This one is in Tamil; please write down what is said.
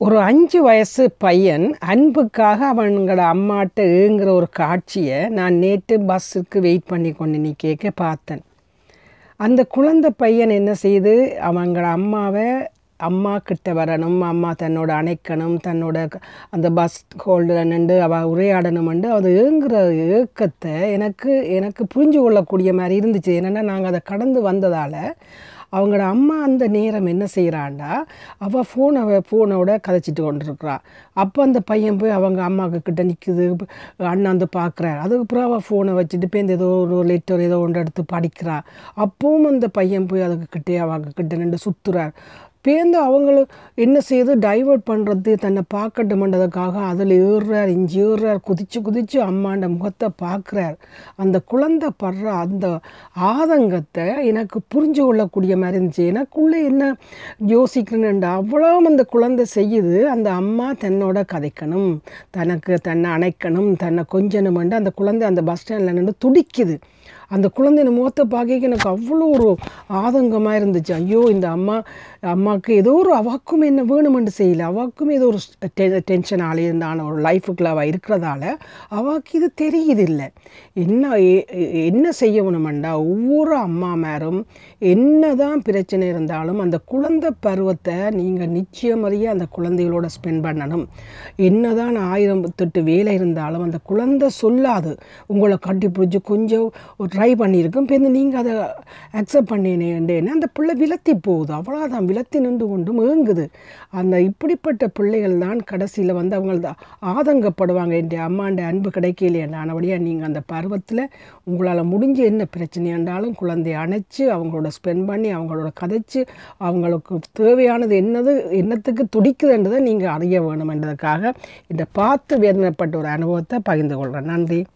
ஒரு அஞ்சு வயசு பையன் அன்புக்காக அவங்களோட அம்மாட்ட ஏங்குற ஒரு காட்சியை நான் நேற்று பஸ்ஸுக்கு வெயிட் பண்ணி கொண்டு கேட்க பார்த்தேன். அந்த குழந்தை பையன் என்ன செய்து அவங்களோட அம்மாவை அம்மா கிட்ட வரணும் அம்மா தன்னோட அணைக்கணும் தன்னோட அந்த பஸ் ஹோல்டர் நின்று அவள் உரையாடணுமெண்டு அது ஏங்குற ஏக்கத்தை எனக்கு எனக்கு புரிஞ்சு கொள்ளக்கூடிய மாதிரி இருந்துச்சு. என்னென்னா நாங்கள் அதை கடந்து வந்ததால் அவங்களோட அம்மா அந்த நேரம் என்ன செய்கிறாண்டா அவள் ஃபோனை ஃபோனோட கதைச்சிட்டு கொண்டிருக்கிறா. அப்போ அந்த பையன் போய் அவங்க அம்மாவுக்கு கிட்ட நிற்குது அண்ணா வந்து பார்க்குறாரு அதுக்கப்புறம் அவள் ஃபோனை வச்சுட்டு போய் இந்த ஏதோ ஒரு லெட்டர் ஏதோ ஒன்று எடுத்து படிக்கிறா. அப்பவும் அந்த பையன் போய் அதுக்கு கிட்டே அவங்க கிட்ட நின்று சுற்றுறார் பேர்ந்து அவங்களும் என்ன செய்யுது டைவர்ட் பண்ணுறது தன்னை பார்க்கட்டுமன்றதுக்காக அதில் ஏறுறார் இஞ்சி ஏறுறார் குதிச்சு குதிச்சு அம்மாண்ட முகத்தை பார்க்குறார். அந்த குழந்தை படுற அந்த ஆதங்கத்தை எனக்கு புரிஞ்சு கொள்ளக்கூடிய மாதிரி இருந்துச்சு. எனக்குள்ளே என்ன யோசிக்கணுன்டா அவ்வளோ அந்த குழந்தை செய்யுது அந்த அம்மா தன்னோட கதைக்கணும் தனக்கு தன்னை அணைக்கணும் தன்னை கொஞ்சணுமெண்டு அந்த குழந்தை அந்த பஸ் ஸ்டாண்டில் நின்று துடிக்குது. அந்த குழந்தைய முகத்தை பார்க்க எனக்கு அவ்வளோ ஒரு ஆதங்கமாக இருந்துச்சு. ஐயோ இந்த அம்மா அம்மாவுக்கு ஏதோ ஒரு அவாக்கும் என்ன வேணுமென்று செய்யல. அவாக்கும் ஏதோ ஒரு டென்ஷனாலே டென்ஷன் ஆளியிருந்தான ஒரு லைஃபுக்குள்ள அவள் இருக்கிறதால அவாக்கு இது தெரியுது இல்லை என்ன என்ன செய்யணுமெண்டா ஒவ்வொரு அம்மா மேரும் என்ன தான் பிரச்சனை இருந்தாலும் அந்த குழந்தை பருவத்தை நீங்கள் நிச்சயமறிய அந்த குழந்தைகளோட ஸ்பெண்ட் பண்ணணும். என்னதான் ஆயிரம் தொட்டு வேலை இருந்தாலும் அந்த குழந்தை சொல்லாது. உங்களை கட்டி பிடிச்சி கொஞ்சம் ஒரு ட்ரை பண்ணியிருக்கும். இப்போ நீங்கள் அதை அக்செப்ட் பண்ணினேன்னு அந்த பிள்ளை விலத்தி போகுது. அவ்வளோதான் விலத்தி நின்று கொண்டு ஏங்குது. அந்த இப்படிப்பட்ட பிள்ளைகள் தான் கடைசியில் வந்து அவங்க ஆதங்கப்படுவாங்க. என் அம்மாண்ட அன்பு கிடைக்கலையானபடியாக நீங்கள் அந்த பருவத்தில் உங்களால் முடிஞ்ச என்ன பிரச்சனை குழந்தைய அணைச்சி அவங்களோட ஸ்பெண்ட் பண்ணி அவங்களோட கதைச்சு அவங்களுக்கு தேவையானது என்னது என்னத்துக்கு துடிக்குதுன்றதை நீங்கள் அறிய வேணுமென்றதுக்காக இந்த பார்த்து வேதனைப்பட்ட ஒரு அனுபவத்தை பகிர்ந்து கொள்கிறேன் நன்றி.